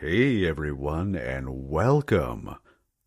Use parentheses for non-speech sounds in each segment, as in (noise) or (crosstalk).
Hey everyone, and welcome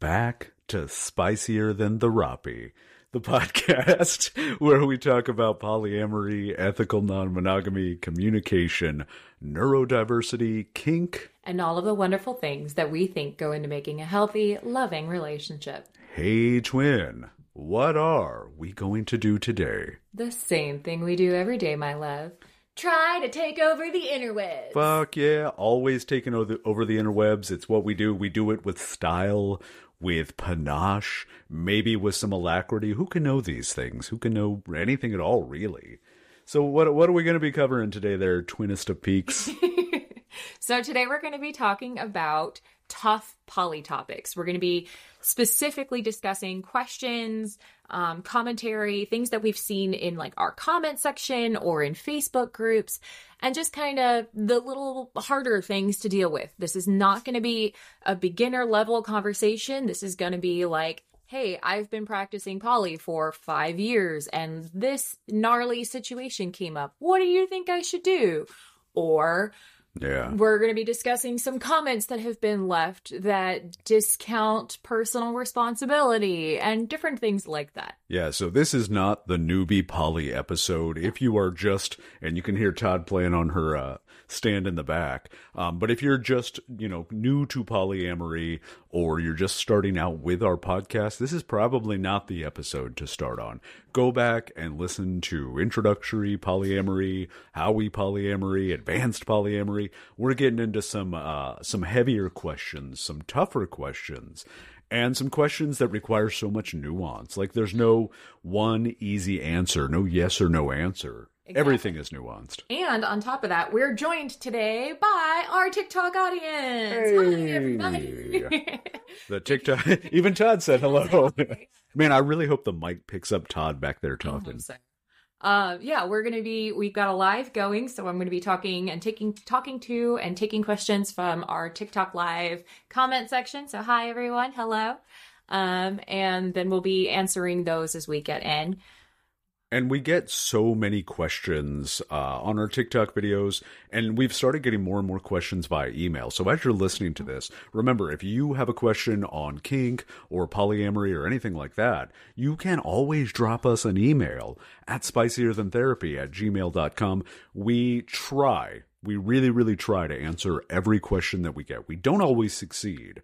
back to Spicier Than Therapy, the podcast (laughs) where we talk about polyamory, ethical non monogamy, communication, neurodiversity, kink. and all of the wonderful things that we think go into making a healthy, loving relationship. Hey Twen, what are we going to do today? The same thing we do every day, my love. Try to take over the interwebs. Fuck yeah, always taking over the, over the interwebs. It's what we do. We do it with style, with panache, maybe with some alacrity. Who can know these things? Who can know anything at all, really? So what what are we going to be covering today there, Twinnest of Peaks? (laughs) So today we're going to be talking about tough poly topics. We're going to be specifically discussing questions, um, commentary, things that we've seen in like our comment section or in Facebook groups, and just kind of the little harder things to deal with. This is not going to be a beginner level conversation. This is going to be like, hey, I've been practicing poly for five years and this gnarly situation came up. What do you think I should do? Or yeah. we're going to be discussing some comments that have been left that discount personal responsibility and different things like that. Yeah, so this is not the newbie poly episode. If you are just, and you can hear Todd playing on her uh, stand in the back, um, but if you're just, you know, new to polyamory or you're just starting out with our podcast, this is probably not the episode to start on. Go back and listen to introductory polyamory, how we polyamory, advanced polyamory. We're getting into some uh, some heavier questions, some tougher questions and some questions that require so much nuance. Like there's no one easy answer, no yes or no answer. Everything is nuanced. And on top of that, we're joined today by our TikTok audience. Hi, everybody. (laughs) The TikTok, (laughs) even Todd said hello. (laughs) Man, I really hope the mic picks up Todd back there talking. So, uh, yeah, we're gonna be. We've got a live going, so I'm gonna be talking and taking, talking to, and taking questions from our TikTok live comment section. So hi everyone, hello, um, and then we'll be answering those as we get in. And we get so many questions uh, on our TikTok videos, and we've started getting more and more questions via email. So as you're listening to this, remember if you have a question on kink or polyamory or anything like that, you can always drop us an email at spicierthantherapy at gmail.com. We try, we really, really try to answer every question that we get. We don't always succeed.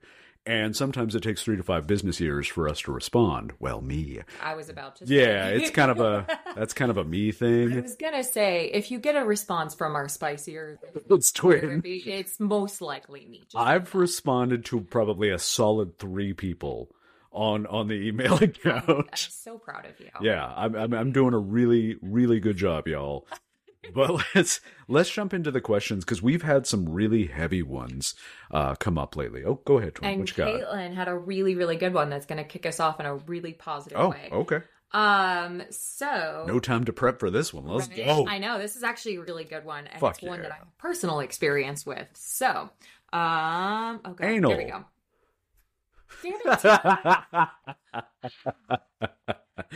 And sometimes it takes three to five business years for us to respond. Well, me. I was about to. Say. Yeah, it's kind of a (laughs) that's kind of a me thing. I was gonna say if you get a response from our spicier (laughs) It's Twen. it's most likely me. I've responded to probably a solid three people on on the email (laughs) account. I'm so proud of you. Yeah, I'm I'm, I'm doing a really really good job, y'all. But (laughs) let's let's jump into the questions because we've had some really heavy ones uh, come up lately. Oh, go ahead, Twen. And What you got? Caitlin had a really, really good one that's going to kick us off in a really positive Oh, way. okay. Um, so No time to prep for this one. Let's Right? go. I know this is actually a really good one, and Fuck it's one that I have personal experience with. So, um, okay, Anal. here we go. Damn it!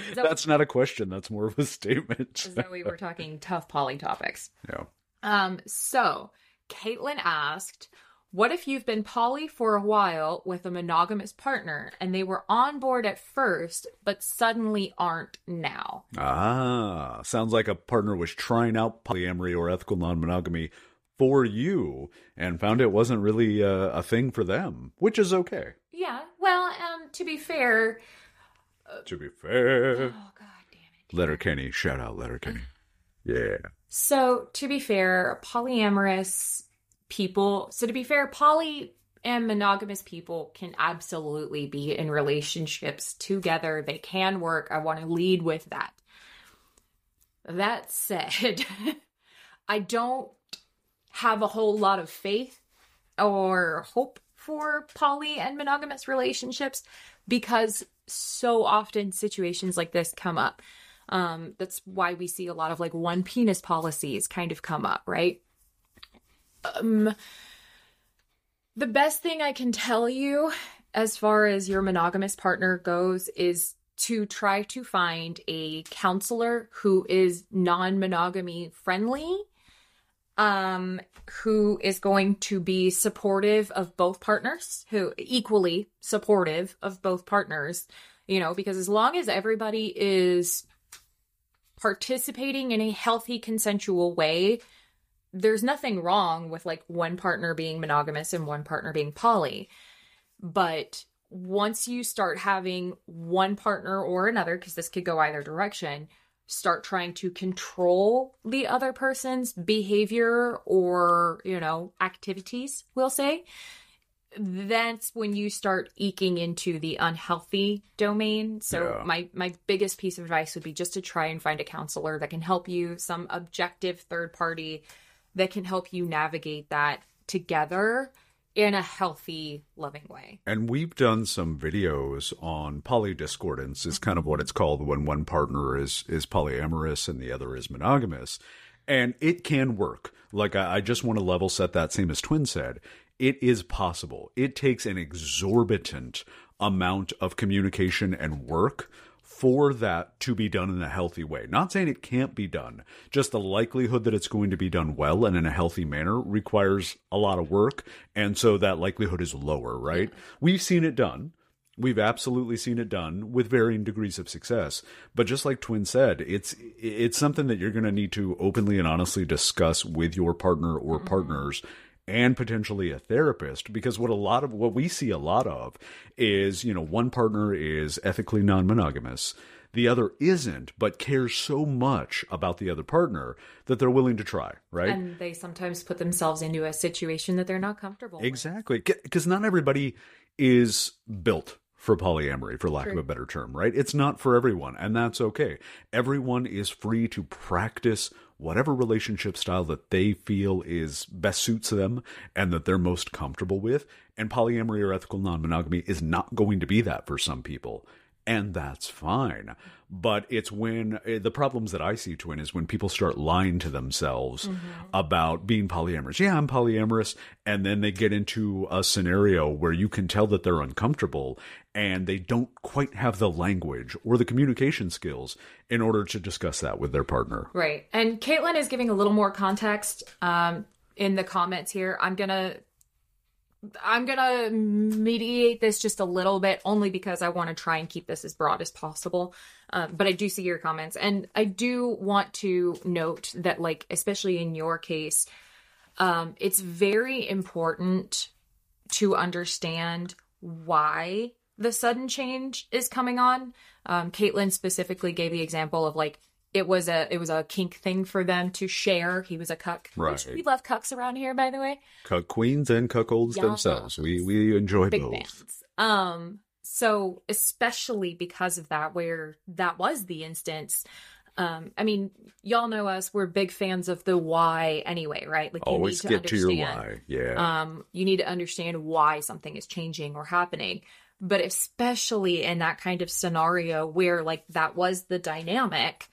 (laughs) That's not a question. That's more of a statement. As though we were talking tough poly topics. Yeah. Um, so Caitlin asked, What if you've been poly for a while with a monogamous partner and they were on board at first, but suddenly aren't now? Ah, sounds like a partner was trying out polyamory or ethical non-monogamy for you and found it wasn't really uh, a thing for them, which is okay. Yeah, well, um, to be fair, To be fair, oh god damn it. Letterkenny, shout out Letterkenny. Yeah. So, to be fair, polyamorous people, so to be fair, poly and monogamous people can absolutely be in relationships together. They can work. I want to lead with that. That said, (laughs) I don't have a whole lot of faith or hope for poly and monogamous relationships because so often situations like this come up. Um, that's why we see a lot of like one penis policies kind of come up, right? Um, the best thing I can tell you as far as your monogamous partner goes is to try to find a counselor who is non monogamy friendly um, who is going to be supportive of both partners, who equally supportive of both partners, you know, because as long as everybody is participating in a healthy, consensual way, there's nothing wrong with like one partner being monogamous and one partner being poly. But once you start having one partner or another, because this could go either direction, start trying to control the other person's behavior or, you know, activities, we'll say, that's when you start eking into the unhealthy domain. So Yeah. my my biggest piece of advice would be just to try and find a counselor that can help you, some objective third party that can help you navigate that together in a healthy, loving way. And we've done some videos on polydiscordance is kind of what it's called when one partner is is polyamorous and the other is monogamous. And it can work. Like I, I just want to level set that same as Twen said. It is possible. It takes an exorbitant amount of communication and work for that to be done in a healthy way. Not saying it can't be done, just the likelihood that it's going to be done well and in a healthy manner requires a lot of work. And so that likelihood is lower, right? We've seen it done. We've absolutely seen it done with varying degrees of success. But just like Twen said, it's it's something that you're going to need to openly and honestly discuss with your partner or mm-hmm. partners and potentially a therapist because what a lot of what we see a lot of is you know one partner is ethically non-monogamous the other isn't but cares so much about the other partner that they're willing to try right And they sometimes put themselves into a situation that they're not comfortable. Exactly. Because not everybody is built for polyamory, for lack of a better term, right? It's not for everyone, and that's okay. Everyone is free to practice whatever relationship style that they feel is best suits them and that they're most comfortable with. And polyamory or ethical non monogamy is not going to be that for some people. And that's fine. But it's when eh, the problems that I see, Twen, is when people start lying to themselves about being polyamorous. Yeah, I'm polyamorous. And then they get into a scenario where you can tell that they're uncomfortable and they don't quite have the language or the communication skills in order to discuss that with their partner. Right. And Caitlin is giving a little more context um, in the comments here. I'm gonna I'm gonna mediate this just a little bit, only because I want to try and keep this as broad as possible. Um, but I do see your comments, and I do want to note that, like, especially in your case, um, it's very important to understand why the sudden change is coming on. Um, Caitlin specifically gave the example of like it was a it was a kink thing for them to share. He was a cuck. Right. We love cucks around here, by the way. Cuck queens and cuckolds Yeah. themselves. We we enjoy Big both. fans. Um, so especially because of that, where that was the instance. Um, I mean, y'all know us. We're big fans of the why anyway, right? Like Always to get to your why. Yeah. um, you need to understand why something is changing or happening. But especially in that kind of scenario where, like, that was the dynamic,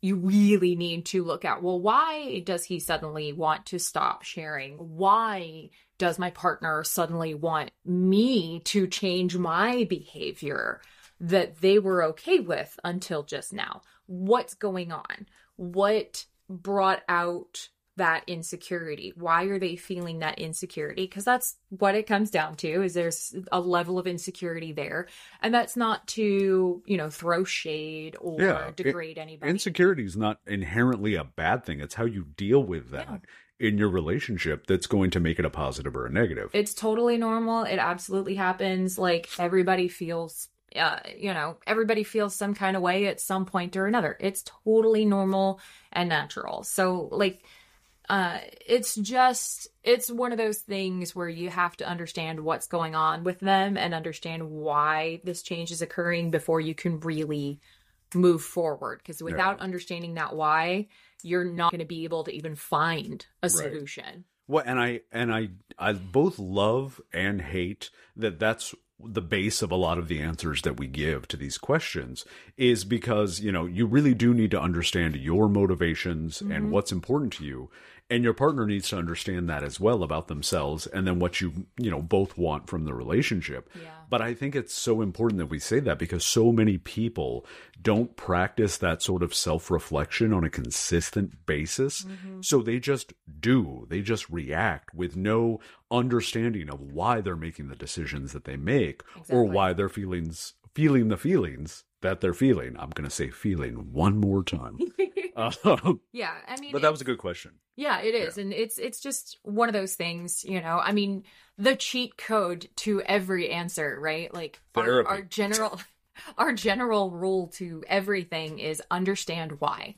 you really need to look at well, why does he suddenly want to stop sharing? Why does my partner suddenly want me to change my behavior that they were okay with until just now? What's going on? What brought out that insecurity? Why are they feeling that insecurity? Because that's what it comes down to is there's a level of insecurity there. And that's not to you know throw shade or Yeah, it- degrade anybody. Insecurity is not inherently a bad thing. It's how you deal with that in your relationship that's going to make it a positive or a negative. it's totally normal. It absolutely happens. Like everybody feels uh, you know everybody feels some kind of way at some point or another. It's totally normal and natural. So like uh it's just it's one of those things where you have to understand what's going on with them and understand why this change is occurring before you can really move forward. Because without understanding that why you're not going to be able to even find a solution. Well, and I and I I both love and hate that that's the base of a lot of the answers that we give to these questions is because, you know, you really do need to understand your motivations and what's important to you and your partner needs to understand that as well about themselves and then what you you know both want from the relationship Yeah. but i think it's so important that we say that because so many people don't practice that sort of self-reflection on a consistent basis Mm-hmm. so they just do they just react with no understanding of why they're making the decisions that they make or why they're feelings feeling the feelings that they're feeling i'm going to say feeling one more time um, (laughs) (laughs) yeah, I mean, but that was a good question Yeah, it is. And it's it's just one of those things, you know. I mean, the cheat code to every answer, right? Like our, our general (laughs) our general rule to everything is understand why.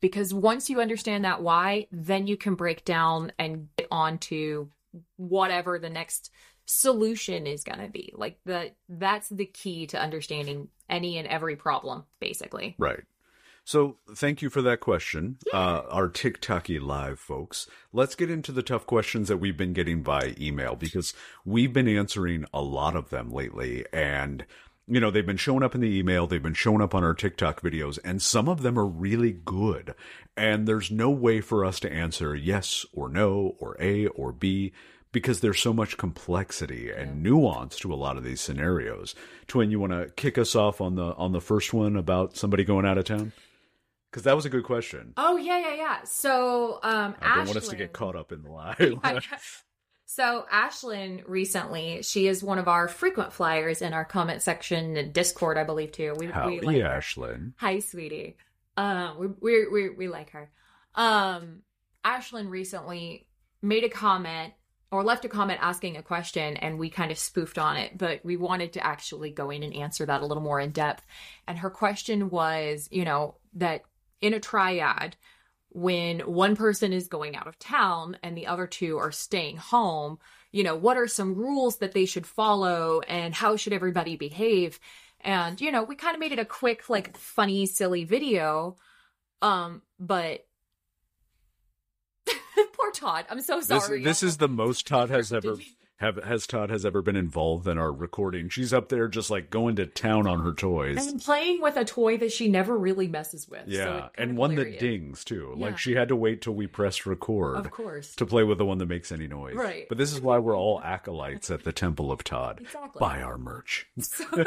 Because once you understand that why, then you can break down and get on to whatever the next solution is going to be. Like the that's the key to understanding any and every problem basically. Right. So thank you for that question, uh, our TikToky live folks. Let's get into the tough questions that we've been getting by email because we've been answering a lot of them lately, and you know they've been showing up in the email, they've been showing up on our TikTok videos, and some of them are really good. And there's no way for us to answer yes or no or A or B because there's so much complexity and nuance to a lot of these scenarios. Twen, you want to kick us off on the on the first one about somebody going out of town? Because that was a good question. Oh yeah, yeah, yeah. So um I don't want us to get caught up in the lie. (laughs) So Ashlyn recently, she is one of our frequent flyers in our comment section and Discord, I believe too. We, Howdy, we like. Ashlyn. Hi, sweetie. Um, we we we we like her. Um, Ashlyn recently made a comment or left a comment asking a question, and we kind of spoofed on it, but we wanted to actually go in and answer that a little more in depth. And her question was, you know, that in a triad, when one person is going out of town and the other two are staying home, you know, what are some rules that they should follow and how should everybody behave? And, you know, we kind of made it a quick, like, funny, silly video. Um, but (laughs) poor Todd. I'm so sorry. this is the most Todd has ever have has Todd has ever been involved in our recording. She's up there just like going to town on her toys. and playing with a toy that she never really messes with. yeah, kind and one hilarious. that dings too. Yeah. Like she had to wait till we pressed record Of course. to play with the one that makes any noise. Right. But this is why we're all acolytes at the Temple of Todd. Exactly. Buy our merch. (laughs) So, (laughs)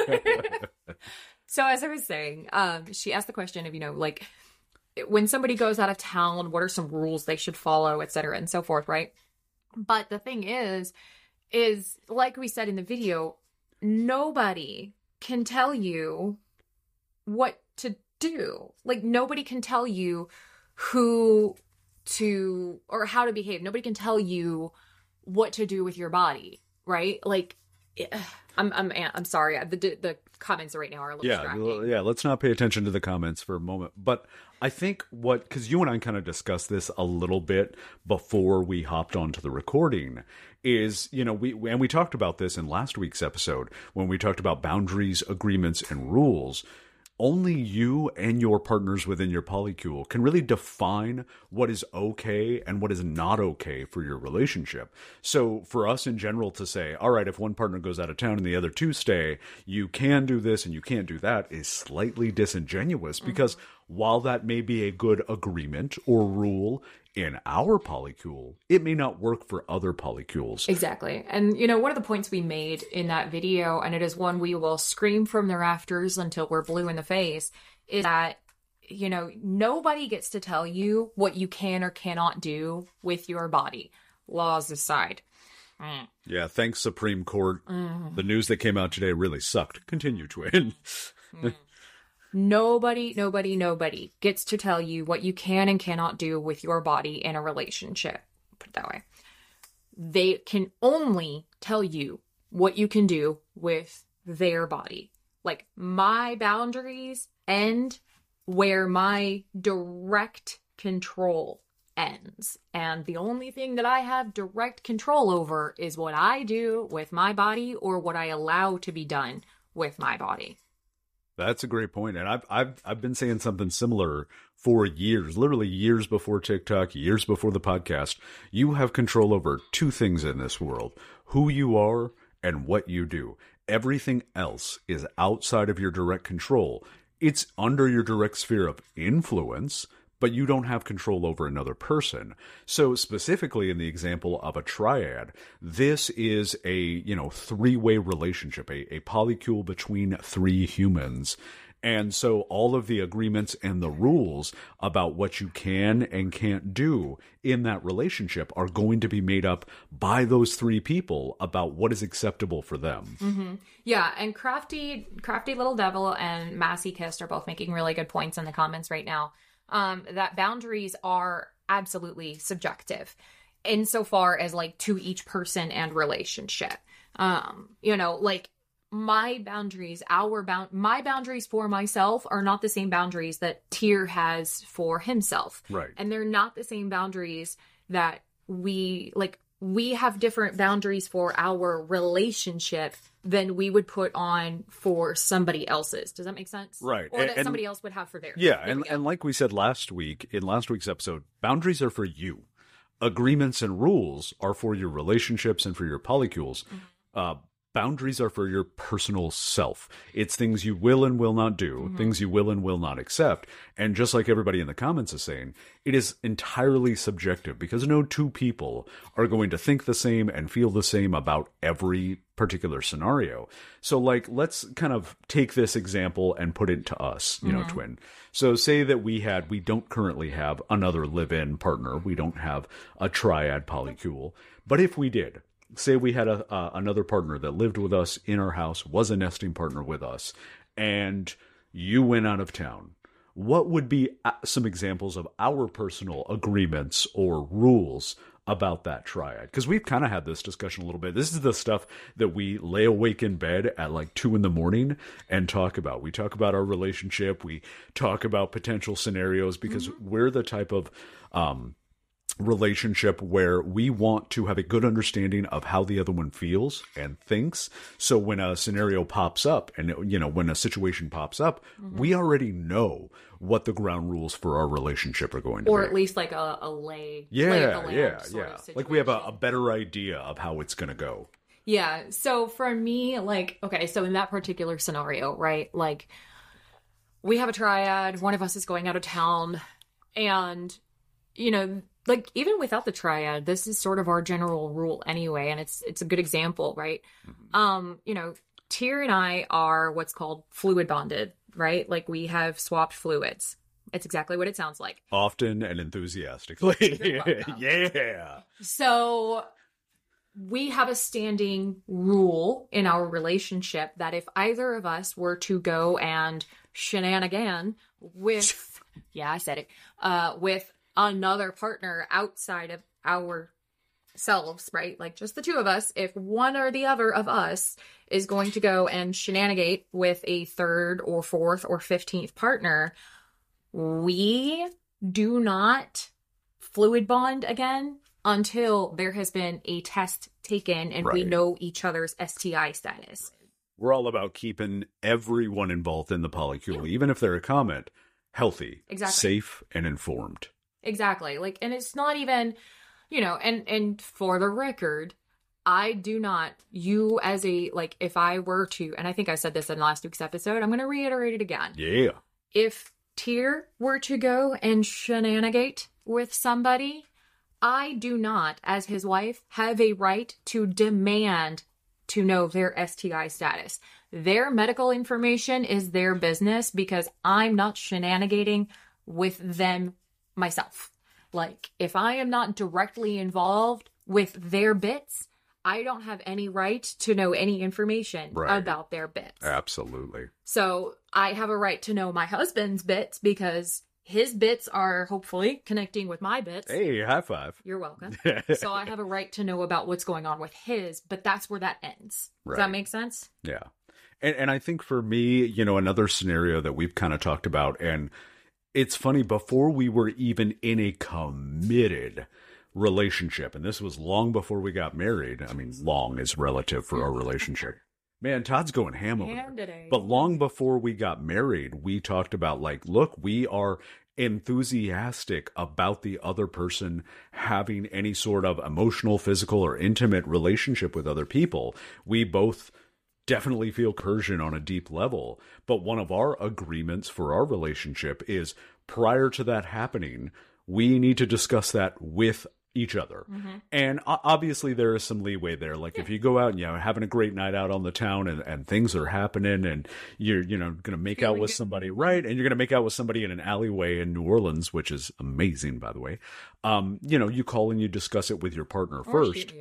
so as I was saying, um, she asked the question of, you know, like when somebody goes out of town, what are some rules they should follow, et cetera, and so forth, right? But the thing is, is like we said in the video, nobody can tell you what to do. Like nobody can tell you who to or how to behave. Nobody can tell you what to do with your body, right? Like eh, I'm I'm I'm sorry. The the comments right now are a little yeah, l- yeah. Let's not pay attention to the comments for a moment. But I think what because you and I kind of discussed this a little bit before we hopped onto the recording is you know we and we talked about this in last week's episode when we talked about boundaries, agreements, and rules. Only you and your partners within your polycule can really define what is okay and what is not okay for your relationship. So, for us in general to say, all right, if one partner goes out of town and the other two stay, you can do this and you can't do that is slightly disingenuous because mm-hmm. while that may be a good agreement or rule in our polycule, it may not work for other polycules. Exactly. And, you know, one of the points we made in that video, and it is one we will scream from the rafters until we're blue in the face, is that, you know, nobody gets to tell you what you can or cannot do with your body, laws aside. Mm. Yeah, thanks, Supreme Court. Mm-hmm. The news that came out today really sucked. Continue, Twen. Mm. (laughs) Nobody, nobody, nobody gets to tell you what you can and cannot do with your body in a relationship. Put it that way. They can only tell you what you can do with their body. Like my boundaries end where my direct control ends. And the only thing that I have direct control over is what I do with my body or what I allow to be done with my body. That's a great point, and I've I've I've been saying something similar for years, literally years before TikTok, years before the podcast. You have control over two things in this world: who you are and what you do. Everything else is outside of your direct control. It's under your direct sphere of influence, but you don't have control over another person. So specifically in the example of a triad, this is a, you know, three-way relationship, a, a polycule between three humans. And so all of the agreements and the rules about what you can and can't do in that relationship are going to be made up by those three people about what is acceptable for them. Mm-hmm. Yeah, and crafty, crafty little devil and Massey Kist are both making really good points in the comments right now. Um, that boundaries are absolutely subjective, insofar as like to each person and relationship. Um, you know, like my boundaries, our bound, my boundaries for myself are not the same boundaries that Tyr has for himself. Right. And they're not the same boundaries that we like. We have different boundaries for our relationship than we would put on for somebody else's. Does that make sense? Right. Or that And- somebody else would have for theirs. Yeah, There and, and like we said last week in last week's episode, boundaries are for you. Agreements and rules are for your relationships and for your polycules. Mm-hmm. Uh, boundaries are for your personal self. It's things you will and will not do, Mm-hmm. things you will and will not accept. And just like everybody in the comments is saying, it is entirely subjective because no two people are going to think the same and feel the same about every particular scenario. So, like, let's kind of take this example and put it to us, you know, Twen. So, say that we had, we don't currently have another live in partner, we don't have a triad polycule, but if we did, say we had a uh, another partner that lived with us in our house was a nesting partner with us and you went out of town. What would be uh, some examples of our personal agreements or rules about that triad? Because we've kind of had this discussion a little bit. This is the stuff that we lay awake in bed at like two in the morning and talk about. We talk about our relationship. We talk about potential scenarios because we're the type of um relationship where we want to have a good understanding of how the other one feels and thinks. So when a scenario pops up and, you know, when a situation pops up, we already know what the ground rules for our relationship are going to be. or at least like a, a lay. lay yeah, land yeah, yeah. Like we have a, a better idea of how it's going to go. Yeah. So for me, like, okay, so in that particular scenario, right? Like, we have a triad, one of us is going out of town, and, you know, like even without the triad, this is sort of our general rule anyway, and it's it's a good example, right? Um, you know, Tyr and I are what's called fluid bonded, right? Like we have swapped fluids. It's exactly what it sounds like. Often and enthusiastically. (laughs) Yeah. So we have a standing rule in our relationship that if either of us were to go and shenanigan with (laughs) yeah, I said it, uh with another partner outside of ourselves, right? Like just the two of us, if one or the other of us is going to go and shenanigate with a third or fourth or fifteenth partner, we do not fluid bond again until there has been a test taken and we know each other's STI status. We're all about keeping everyone involved in the polycule, even if they're a comment, healthy, Exactly. safe, and informed. Exactly. Like and it's not even, you know, and and for the record, I do not you as a like if I were to and I think I said this in last week's episode, I'm going to reiterate it again. Yeah. if Tyr were to go and shenanigate with somebody, I do not, as his wife, have a right to demand to know their STI status. Their medical information is their business because I'm not shenanigating with them myself. Like, if I am not directly involved with their bits, I don't have any right to know any information Right. about their bits. Absolutely. So I have a right to know my husband's bits because his bits are hopefully connecting with my bits. Hey, high five. You're welcome. (laughs) so I have a right to know about what's going on with his, but that's where that ends. Does that make sense? Yeah. And and I think for me, you know, another scenario that we've kind of talked about and it's funny before we were even in a committed relationship and this was long before we got married. I mean, long is relative for our relationship. Man, Todd's going ham over there. Ham today. But long before we got married, we talked about like, look, we are enthusiastic about the other person having any sort of emotional, physical, or intimate relationship with other people. We both definitely feel coercion on a deep level. But one of our agreements for our relationship is prior to that happening, we need to discuss that with each other. And obviously there is some leeway there. Like if you go out and you know having a great night out on the town and, and things are happening and you're you know going to make out with good. somebody right and you're going to make out with somebody in an alleyway in New Orleans, which is amazing by the way. Um you know, you call and you discuss it with your partner Or first.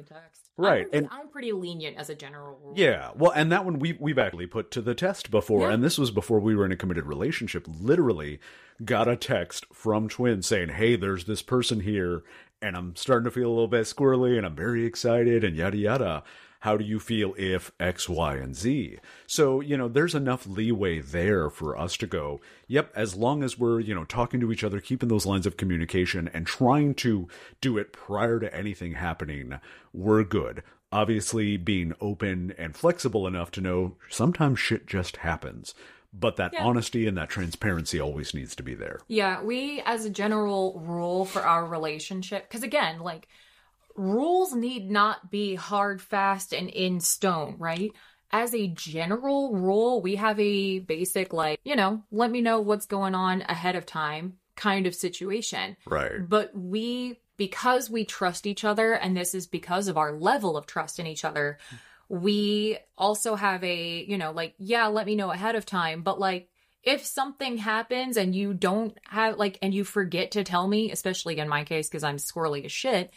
Shoot me a text. Right, I'm, and- I'm pretty lenient as a general rule. Yeah, well, and that one we we've actually put to the test before, Yeah. and this was before we were in a committed relationship. Literally, got a text from Twen saying, "Hey, there's this person here, and I'm starting to feel a little bit squirrely, and I'm very excited, and yada yada. How do you feel if X, Y, and Z?" So you know, there's enough leeway there for us to go. Yep, as long as we're you know talking to each other, keeping those lines of communication, and trying to do it prior to anything happening, we're good obviously being open and flexible enough to know sometimes shit just happens but that Yeah. honesty and that transparency always needs to be there Yeah, we as a general rule for our relationship, because again, like rules need not be hard, fast, and in stone, right? As a general rule, we have a basic, like, you know, let me know what's going on ahead of time kind of situation. right But we, because we trust each other, and this is because of our level of trust in each other, we also have a, you know, like, yeah, let me know ahead of time. But like, if something happens and you don't have, like, and you forget to tell me, especially in my case, because I'm squirrely as shit,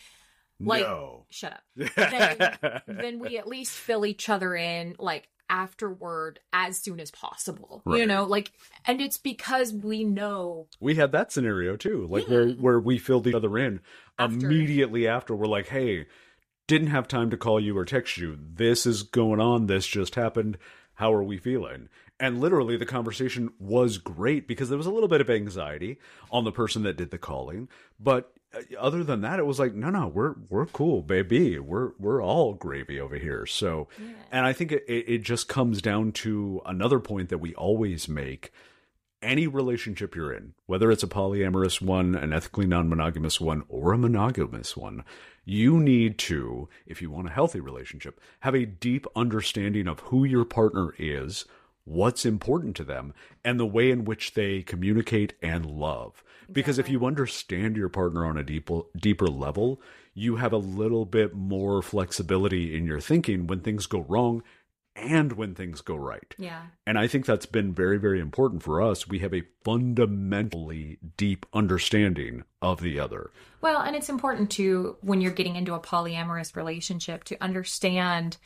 like, no shut up. (laughs) Then, then we (laughs) at least fill each other in, like, afterward as soon as possible. You know, like, and it's because we know we had that scenario too like Yeah. where where we filled each other in After. immediately after we're like hey didn't have time to call you or text you this is going on this just happened how are we feeling and literally the conversation was great because there was a little bit of anxiety on the person that did the calling but Uh, other than that it was like no no we're we're cool baby. We're we're all gravy over here. So and i think it, it just comes down to another point that we always make. Any relationship you're in, whether it's a polyamorous one, an ethically non monogamous one, or a monogamous one, you need to, if you want a healthy relationship, have a deep understanding of who your partner is, what's important to them, and the way in which they communicate and love. Because if you understand your partner on a deeper, deeper level, you have a little bit more flexibility in your thinking when things go wrong and when things go right. yeah. And I think that's been very, very important for us. We have a fundamentally deep understanding of the other. Well, and it's important to when you're getting into a polyamorous relationship to understand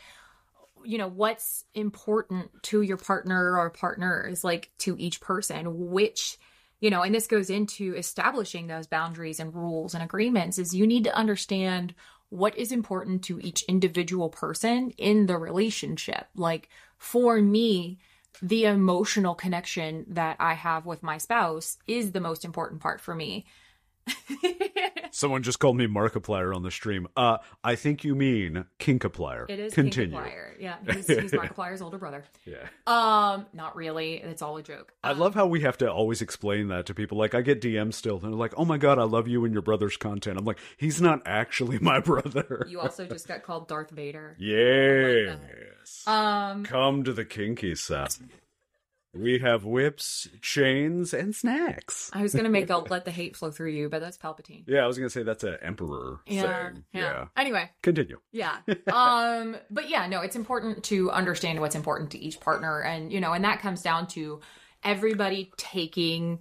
you know what's important to your partner or partners like to each person which you know and this goes into establishing those boundaries and rules and agreements is you need to understand what is important to each individual person in the relationship. Like for me the emotional connection that i have with my spouse is the most important part for me (laughs) Someone just called me Markiplier on the stream. Uh, I think you mean Kinkaplier. It is Continue. Kinkapplier. Yeah, (laughs) he's, he's Markiplier's older brother. Yeah. Um, not really. It's all a joke. I Um, love how we have to always explain that to people. Like, I get DMs still, and they're like, oh my God, I love you and your brother's content. I'm like, he's not actually my (laughs) brother. You also just got called Darth Vader. yes. Um, Come to the kinky side. We have whips, chains, and snacks. I was gonna make a let the hate flow through you, but that's Palpatine. Yeah, I was gonna say that's an emperor Yeah, thing. yeah. Anyway, Continue. yeah. (laughs) Um, but yeah, no, it's important to understand what's important to each partner, and you know, and that comes down to everybody taking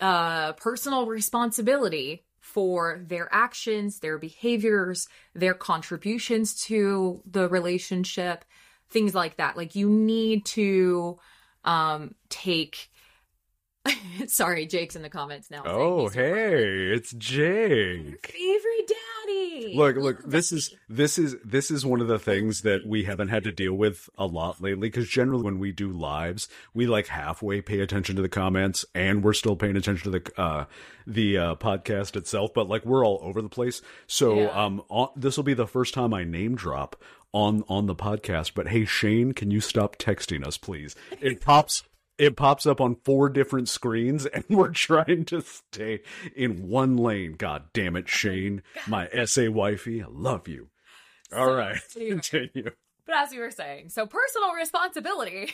uh personal responsibility for their actions, their behaviors, their contributions to the relationship, things like that. Like you need to um take (laughs) Sorry, Jake's in the comments now. Oh, your hey, it's Jake. favorite daddy. Look, look, this is this is this is one of the things that we haven't had to deal with a lot lately because generally when we do lives, we like halfway pay attention to the comments and we're still paying attention to the uh the uh podcast itself, but like we're all over the place. So, Yeah. um on, this will be the first time I name drop on on the podcast, but hey Shane, can you stop texting us please? It (laughs) pops it pops up on four different screens (laughs) and we're trying to stay in one lane. God damn it, Shane, (laughs) my SA wifey. I love you. All right, anyway. continue. But as you were saying, so personal responsibility.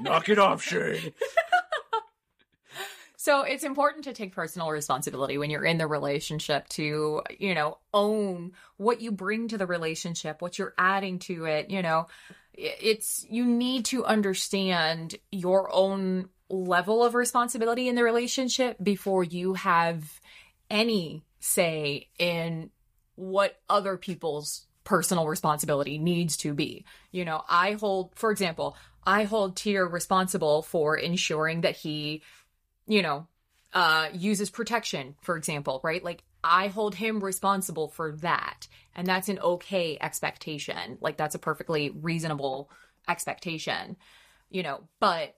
Knock it off, Shane. So it's important to take personal responsibility when you're in the relationship to, you know, own what you bring to the relationship, what you're adding to it, you know. It's you need to understand your own level of responsibility in the relationship before you have any say in what other people's personal responsibility needs to be. You know, I hold, for example, I hold Tyr responsible for ensuring that he, you know, uh, uses protection, for example, right? Like I hold him responsible for that. And that's an okay expectation. Like that's a perfectly reasonable expectation, you know, but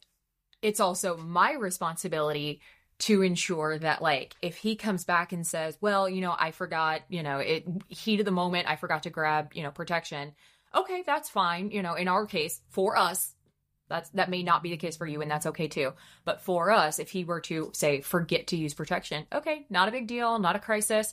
it's also my responsibility to ensure that like if he comes back and says well you know i forgot you know it heat of the moment i forgot to grab you know protection okay that's fine you know in our case for us that's that may not be the case for you and that's okay too but for us if he were to say forget to use protection okay not a big deal not a crisis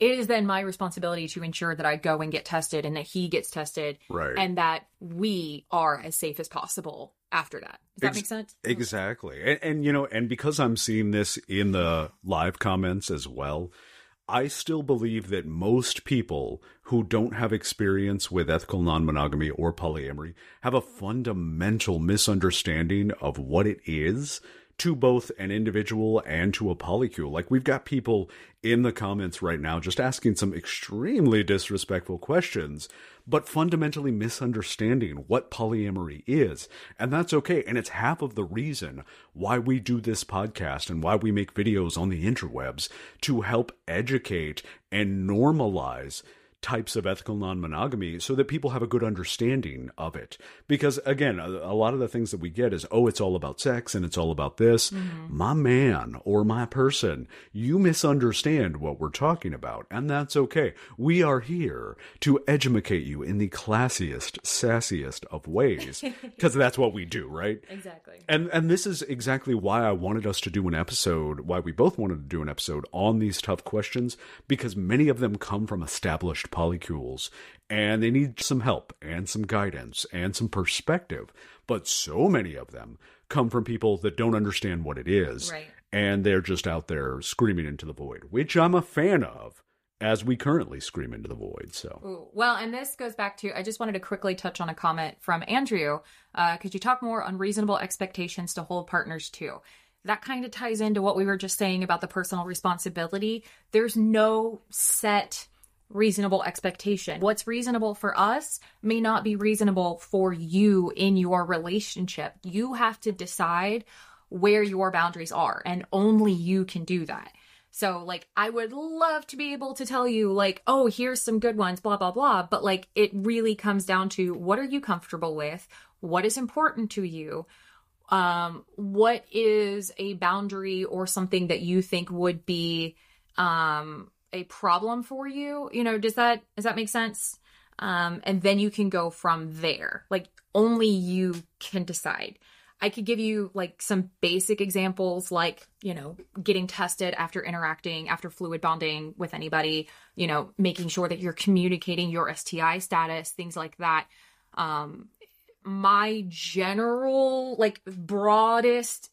it is then my responsibility to ensure that I go and get tested and that he gets tested Right. and that we are as safe as possible after that. Does that Ex- make sense? Exactly. And, and, you know, and because I'm seeing this in the live comments as well, I still believe that most people who don't have experience with ethical non monogamy or polyamory have a fundamental misunderstanding of what it is to both an individual and to a polycule. Like we've got people in the comments right now just asking some extremely disrespectful questions, but fundamentally misunderstanding what polyamory is. And that's okay. And it's half of the reason why we do this podcast and why we make videos on the interwebs to help educate and normalize types of ethical non-monogamy so that people have a good understanding of it. Because again a, a lot of the things that we get is oh it's all about sex and it's all about this. Mm-hmm. My man or my person you misunderstand what we're talking about and that's okay. We are here to educate you in the classiest sassiest of ways (laughs) because that's what we do right? Exactly. and and this is exactly why I wanted us to do an episode, why we both wanted to do an episode on these tough questions, because many of them come from established polycules and they need some help and some guidance and some perspective. But so many of them come from people that don't understand what it is. Right. And they're just out there screaming into the void, which I'm a fan of as we currently scream into the void. So Ooh, well, and this goes back to I just wanted to quickly touch on a comment from Andrew. Uh, could you talk more on reasonable expectations to hold partners to? That kind of ties into what we were just saying about the personal responsibility. There's no set reasonable expectation. What's reasonable for us may not be reasonable for you in your relationship. You have to decide where your boundaries are, and only you can do that. So, like, I would love to be able to tell you, like, oh, here's some good ones, blah, blah, blah. But, like, it really comes down to what are you comfortable with? What is important to you? Um, what is a boundary or something that you think would be um, a problem for you? You know, does that does that make sense? Um, and then you can go from there. Like, only you can decide. I could give you like some basic examples, like, you know, getting tested after interacting, after fluid bonding with anybody, you know, making sure that you're communicating your STI status, things like that. Um, my general, like, broadest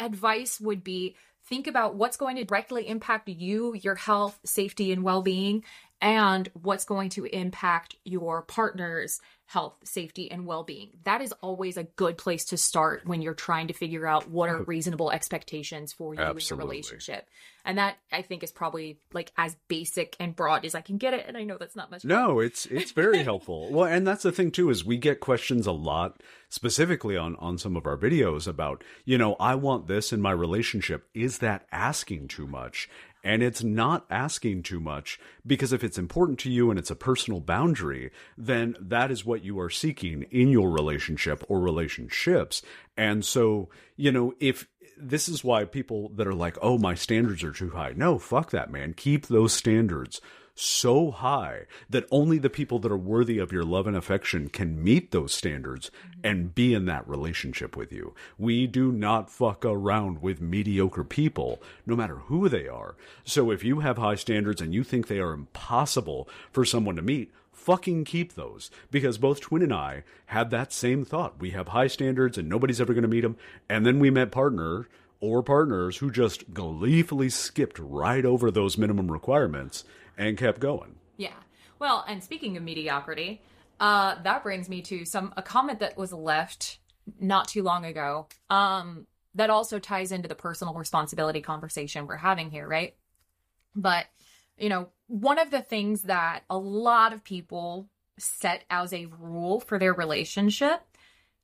advice would be think about what's going to directly impact you, your health, safety, and well being, and what's going to impact your partner's health, safety, and well being. That is always a good place to start when you're trying to figure out what are (laughs) reasonable expectations for you in Absolutely. your relationship. And that I think is probably like as basic and broad as I can get it. And I know that's not much. No, it's it's very helpful. (laughs) Well, and that's the thing too is we get questions a lot specifically on on some of our videos about, you know, I want this in my relationship. Is that asking too much? And it's not asking too much because if it's important to you and it's a personal boundary, then that is what you are seeking in your relationship or relationships. And so, you know, if this is why people that are like, oh, my standards are too high. No, fuck that, man. Keep those standards so high that only the people that are worthy of your love and affection can meet those standards and be in that relationship with you. We do not fuck around with mediocre people, no matter who they are. So if you have high standards and you think they are impossible for someone to meet, fucking keep those because both Twen and I had that same thought. We have high standards and nobody's ever going to meet them. And then we met partner or partners who just gleefully skipped right over those minimum requirements and kept going. Yeah. Well, and speaking of mediocrity, uh, that brings me to some a comment that was left not too long ago. Um, that also ties into the personal responsibility conversation we're having here, right? But you know, one of the things that a lot of people set as a rule for their relationship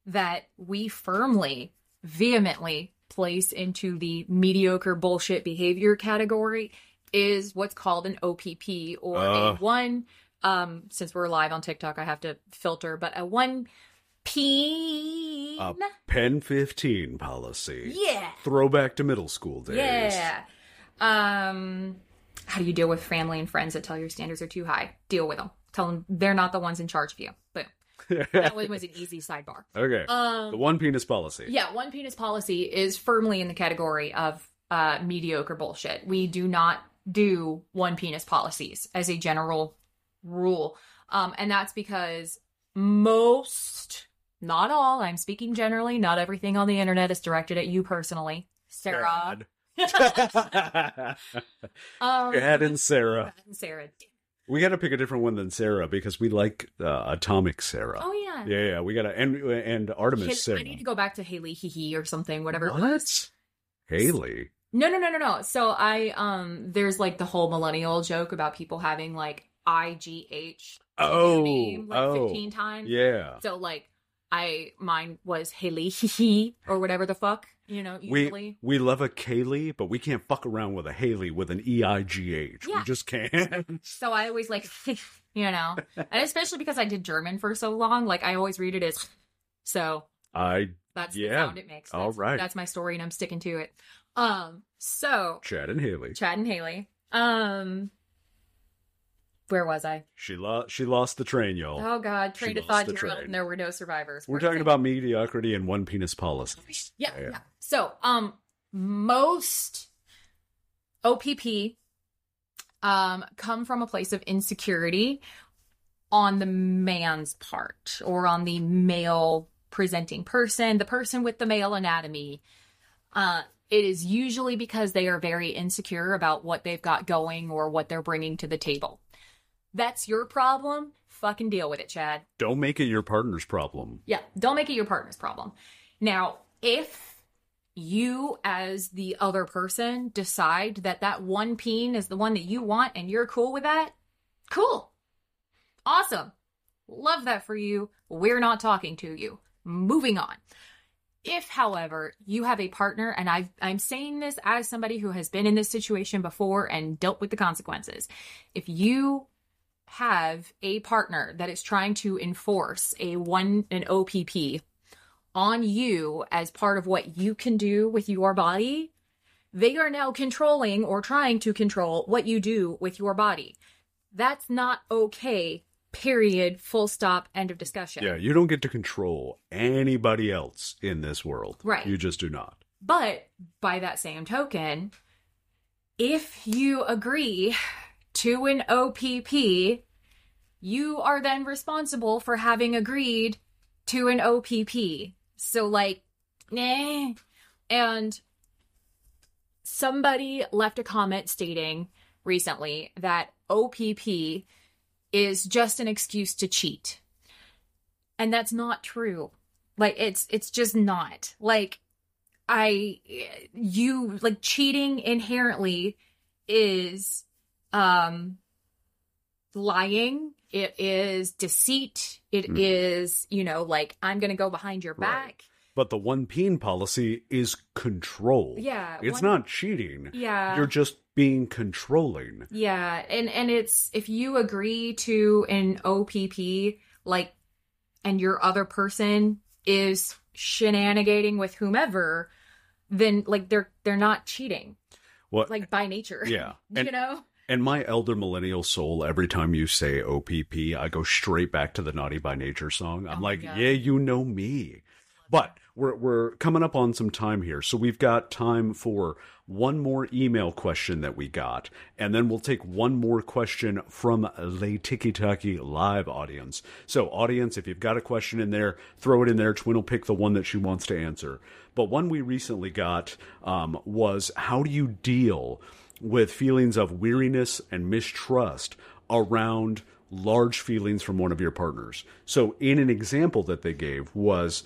that we firmly, vehemently place into the mediocre bullshit behavior category is what's called an OPP or Uh. a one. Um, since we're live on TikTok, I have to filter, but a one peen. A Pen 15 policy. yeah. Throwback to middle school days. Yeah. Um, how do you deal with family and friends that tell your standards are too high? Deal with them. Tell them they're not the ones in charge of you. But (laughs) that one was an easy sidebar. okay. Um, the one penis policy. yeah, one penis policy is firmly in the category of uh, mediocre bullshit. We do not do one penis policies as a general rule. Um, and that's because most, not all, I'm speaking generally, not everything on the internet is directed at you personally. Sarah. Bad. (laughs) Um, Brad and Sarah. and Sarah. We got to pick a different one than Sarah because we like uh, Atomic Sarah. Oh yeah. Yeah, yeah, we got to and and Artemis Hil- Sarah. I need to go back to Haley hee hee or something, whatever. it What? was. Haley. No, no, no, no, no. So I um there's like the whole millennial joke about people having like I G H Oh, name like oh, 15 times. Yeah. So like I mine was Haley hee (laughs) hee or whatever the fuck, you know, usually. We we love a Kaylee, but we can't fuck around with a Haley with an E I G H. We Yeah. just can't. (laughs) So I always like (laughs) you know. and especially because I did German for so long, like I always read it as so I that's the Yeah. sound it makes. All That's- right. That's my story and I'm sticking to it. Um so Chad and Haley. Chad and Haley. Um, where was I? She lost. She lost the train, y'all. Oh God, train of thought derailed, train. and there were no survivors. We're Where's talking about mediocrity and one penis policy. yeah, Yeah. yeah. So, um, most OPP um come from a place of insecurity on the man's part or on the male presenting person, the person with the male anatomy. Uh, it is usually because they are very insecure about what they've got going or what they're bringing to the table. That's your problem. Fucking deal with it, Chad. Don't make it your partner's problem. Yeah, don't make it your partner's problem. Now, if you as the other person decide that that one peen is the one that you want and you're cool with that, cool. Awesome. Love that for you. We're not talking to you. Moving on. If, however, you have a partner, and I've, I'm saying this as somebody who has been in this situation before and dealt with the consequences, if you have a partner that is trying to enforce a one an OPP on you as part of what you can do with your body, they are now controlling or trying to control what you do with your body. That's not okay. Period. Full stop. End of discussion. Yeah, you don't get to control anybody else in this world. Right. You just do not. But by that same token, if you agree to an OPP, you are then responsible for having agreed to an OPP. So, like, nah. And somebody left a comment stating recently that OPP is just an excuse to cheat. And that's not true. Like it's it's just not. Like I you like cheating inherently is um lying it is deceit It is Hmm. you know like i'm gonna go behind your Right. back But the one peen policy is control. yeah It's one- not cheating. yeah You're just being controlling. yeah and and it's if you agree to an opp like and your other person is shenanigating with whomever then like they're they're not cheating What? like by nature yeah. (laughs) you And know and my elder millennial soul, every time you say OPP, I go straight back to the Naughty by Nature song. I'm Oh like, yeah, you know me. But we're we're coming up on some time here, so we've got time for one more email question that we got, and then we'll take one more question from the Tiki Taki live audience. So, audience, if you've got a question in there, throw it in there. Twen will pick the one that she wants to answer. But one we recently got um, was how do you deal with feelings of weariness and mistrust around large feelings from one of your partners? So, in an example that they gave was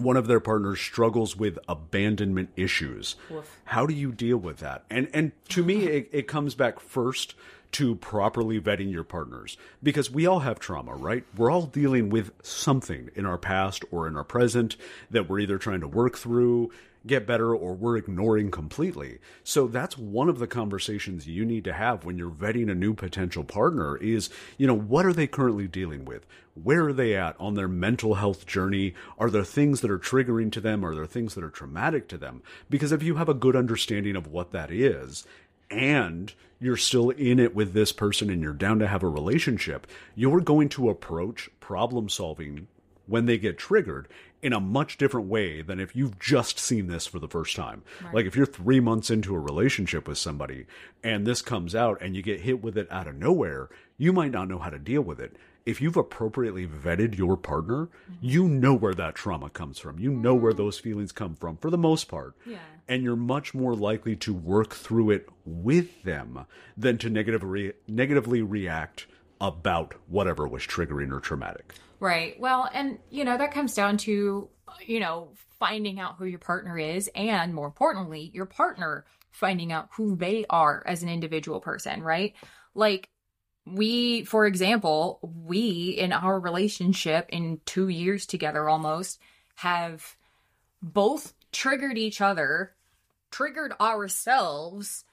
one of their partners struggles with abandonment issues. Woof. How do you deal with that? And and to me, (sighs) it, it comes back first to properly vetting your partners because we all have trauma, right? We're all dealing with something in our past or in our present that we're either trying to work through, get better, or we're ignoring completely. So that's one of the conversations you need to have when you're vetting a new potential partner is, you know, what are they currently dealing with? Where are they at on their mental health journey? Are there things that are triggering to them? Are there things that are traumatic to them? Because if you have a good understanding of what that is, and you're still in it with this person and you're down to have a relationship, you're going to approach problem solving when they get triggered in a much different way than if you've just seen this for the first time. Like if you're three months into a relationship with somebody and this comes out and you get hit with it out of nowhere, you might not know how to deal with it. If you've appropriately vetted your partner, mm-hmm. you know where that trauma comes from. You know where mm. those feelings come from for the most part. Yeah. And you're much more likely to work through it with them than to negative re- negatively react about whatever was triggering or traumatic. Right. Well, and you know, that comes down to, you know, finding out who your partner is and more importantly, your partner finding out who they are as an individual person, right? Like we, for example, we in our relationship in 2 years together almost have both triggered each other, triggered ourselves,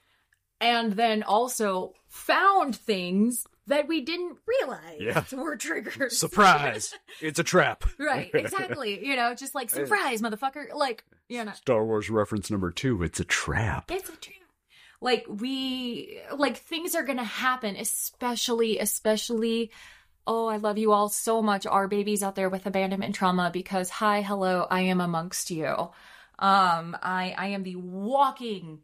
and then also found things that we didn't realize Yeah. were triggers. (laughs) Surprise! it's a trap. Right, (laughs) exactly. You know, just like surprise, motherfucker. Like, you know, Star Wars reference number two, it's a trap. it's a trap. Like we, like things are gonna happen, especially, especially. Oh, I love you all so much, our babies out there with abandonment trauma. Because hi, hello, I am amongst you. Um, I I am the walking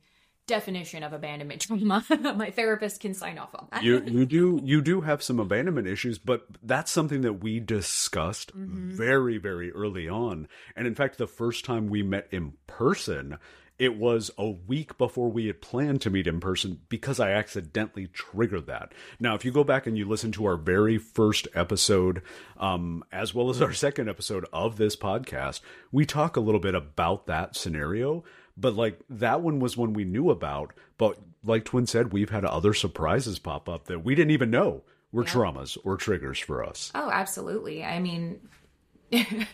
definition of abandonment (laughs) trauma. My therapist can sign off on that. you (laughs) you do you do have some abandonment issues, but that's something that we discussed very very early on. And in fact, the first time we met in person, it was a week before we had planned to meet in person because I accidentally triggered that. Now, if you go back and you listen to our very first episode, um, as well as our second episode of this podcast, we talk a little bit about that scenario. But like that one was one we knew about. But like Twen said, we've had other surprises pop up that we didn't even know were traumas or triggers for us. Oh, absolutely. I mean, (laughs)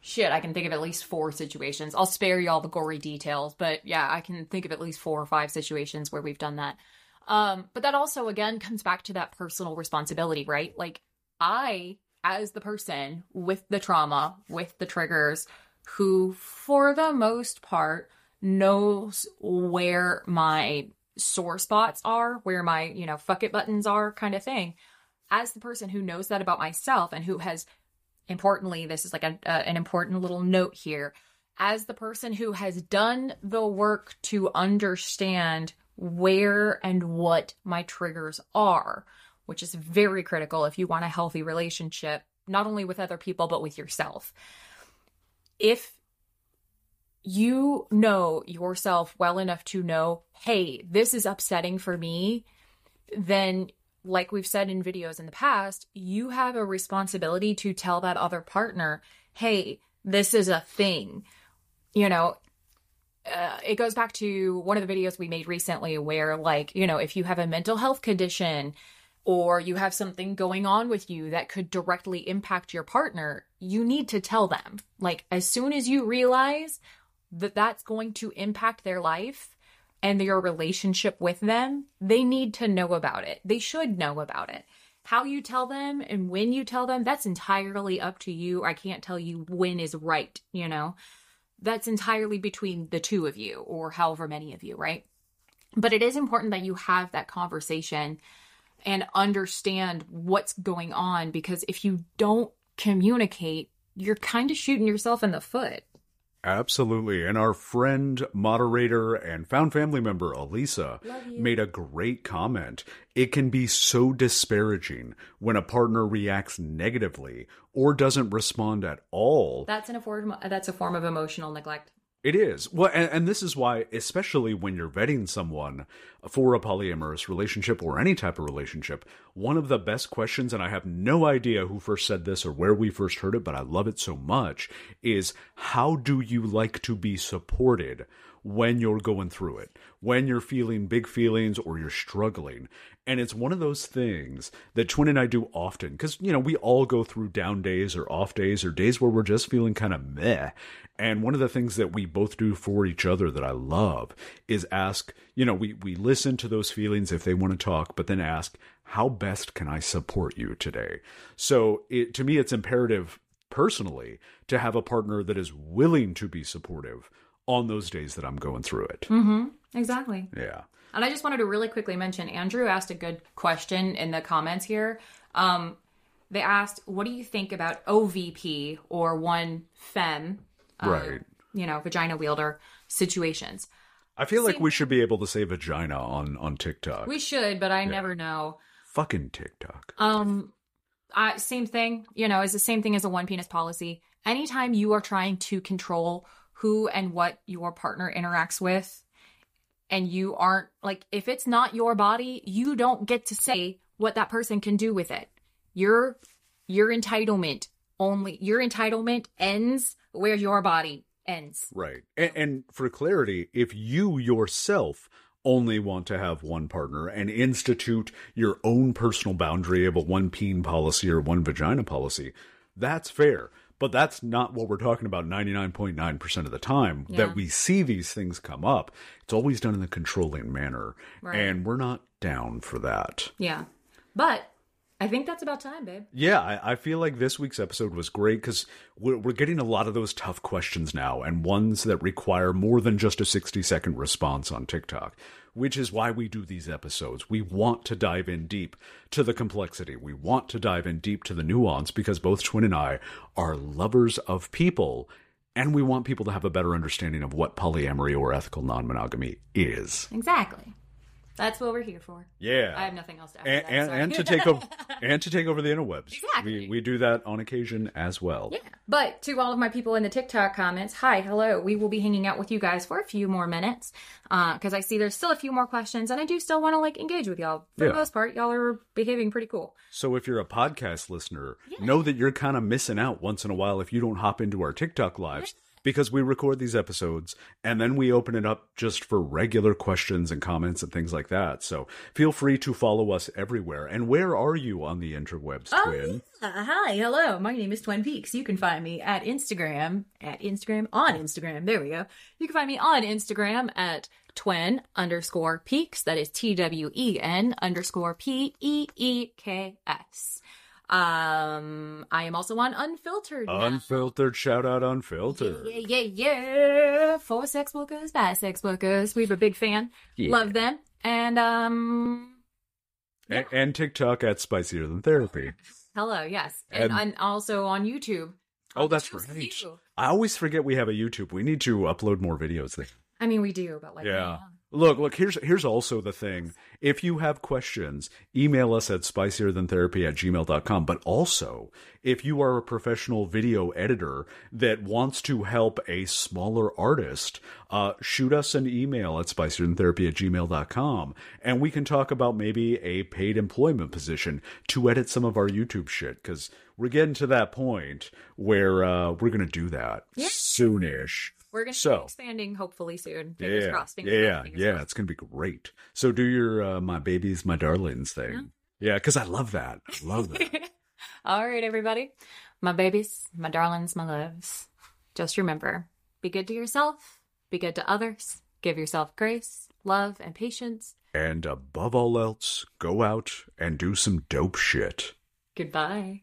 shit, I can think of at least four situations. I'll spare you all the gory details, but yeah, I can think of at least four or five situations where we've done that. Um, but that also, again, comes back to that personal responsibility, right? Like, I, as the person with the trauma, with the triggers, who, for the most part, knows where my sore spots are, where my, you know, fuck it buttons are, kind of thing. As the person who knows that about myself and who has importantly, this is like a, an important little note here. As the person who has done the work to understand where and what my triggers are, which is very critical if you want a healthy relationship, not only with other people, but with yourself. If you know yourself well enough to know, hey, this is upsetting for me, then like we've said in videos in the past, you have a responsibility to tell that other partner, hey, this is a thing. You know, uh, it goes back to one of the videos we made recently where, like, you know, if you have a mental health condition or you have something going on with you that could directly impact your partner, you need to tell them. Like, as soon as you realize that that's going to impact their life, and your relationship with them, they need to know about it. They should know about it. How you tell them and when you tell them, that's entirely up to you. I can't tell you when is right, you know? That's entirely between the two of you or however many of you, right? But it is important that you have that conversation and understand what's going on because if you don't communicate, you're kind of shooting yourself in the foot. Absolutely. And our friend, moderator, and found family member, Elisa, made a great comment. It can be so disparaging when a partner reacts negatively or doesn't respond at all. That's an form. That's a form of emotional neglect. It is. Well, and, and this is why, especially when you're vetting someone for a polyamorous relationship or any type of relationship, one of the best questions, and I have no idea who first said this or where we first heard it, but I love it so much, is how do you like to be supported when you're going through it, when you're feeling big feelings or you're struggling? And it's one of those things that Twen and I do often because, you know, we all go through down days or off days or days where we're just feeling kind of meh. And one of the things that we both do for each other that I love is ask, you know, we, we listen to those feelings if they want to talk, but then ask, how best can I support you today? So it, to me, it's imperative personally to have a partner that is willing to be supportive on those days that I'm going through it. Mm-hmm. Exactly. Yeah. And I just wanted to really quickly mention Andrew asked a good question in the comments here. Um, they asked, "What do you think about OVP or one fem, uh, Right. You know, vagina wielder situations." I feel like we should be able to say vagina on on TikTok. We should, but I never know. Fucking TikTok. Um, I, same thing. You know, it's the same thing as a one penis policy. Anytime you are trying to control who and what your partner interacts with, and you aren't like, if it's not your body, you don't get to say what that person can do with it. Your your entitlement only your entitlement ends where your body ends. Right. And, and for clarity, if you yourself only want to have one partner and institute your own personal boundary of a one peen policy or one vagina policy, that's fair. But that's not what we're talking about 99.9% of the time Yeah. that we see these things come up. It's always done in a controlling manner. Right. And we're not down for that. Yeah, but I think that's about time, babe. Yeah, I, I feel like this week's episode was great because we're, we're getting a lot of those tough questions now and ones that require more than just a 60 second response on TikTok, which is why we do these episodes. We want to dive in deep to the complexity. We want to dive in deep to the nuance because both Twen and I are lovers of people and we want people to have a better understanding of what polyamory or ethical non monogamy is. Exactly. That's what we're here for. Yeah. I have nothing else to add. and, and, and to take over (laughs) and to take over the interwebs. Exactly. We we do that on occasion as well. Yeah. But to all of my people in the TikTok comments, hi, hello. We will be hanging out with you guys for a few more minutes uh, because I see there's still a few more questions, and I do still want to like engage with y'all. For Yeah. the most part, y'all are behaving pretty cool. So if you're a podcast listener, know that you're kind of missing out once in a while if you don't hop into our TikTok lives because we record these episodes and then we open it up just for regular questions and comments and things like that. So feel free to follow us everywhere. And where are you on the interwebs, Twen? Uh, hi, hello. My name is Twen Peeks. You can find me at Instagram, at Instagram, on Instagram. There we go. You can find me on Instagram at twen underscore peeks. That is T W E N underscore P E E K S. Um, I am also on Unfiltered. now. Unfiltered, shout out unfiltered. Yeah, yeah, yeah. For sex workers, by sex workers. We have a big fan. Yeah. Love them. And um A- And, TikTok at Spicier Than Therapy. hello, yes. And, And- and also on YouTube. Oh, that's right. you. I always forget we have a YouTube. We need to upload more videos there. I mean we do, but like Yeah. Look, look, here's here's also the thing. If you have questions, email us at spicierthantherapy at gmail.com. But also, if you are a professional video editor that wants to help a smaller artist, uh, shoot us an email at spicierthantherapy at gmail.com. And we can talk about maybe a paid employment position to edit some of our YouTube shit. Because we're getting to that point where uh, we're going to do that soonish. We're gonna So- be expanding hopefully soon. Fingers yeah, crossed. Fingers yeah, crossed, yeah. crossed. It's gonna be great. So do your uh, my babies, my darlings thing. Yeah, because I love that. I love that. (laughs) All right, everybody. My babies, my darlings, my loves. Just remember be good to yourself, be good to others, give yourself grace, love, and patience. and above all else, go out and do some dope shit. Goodbye.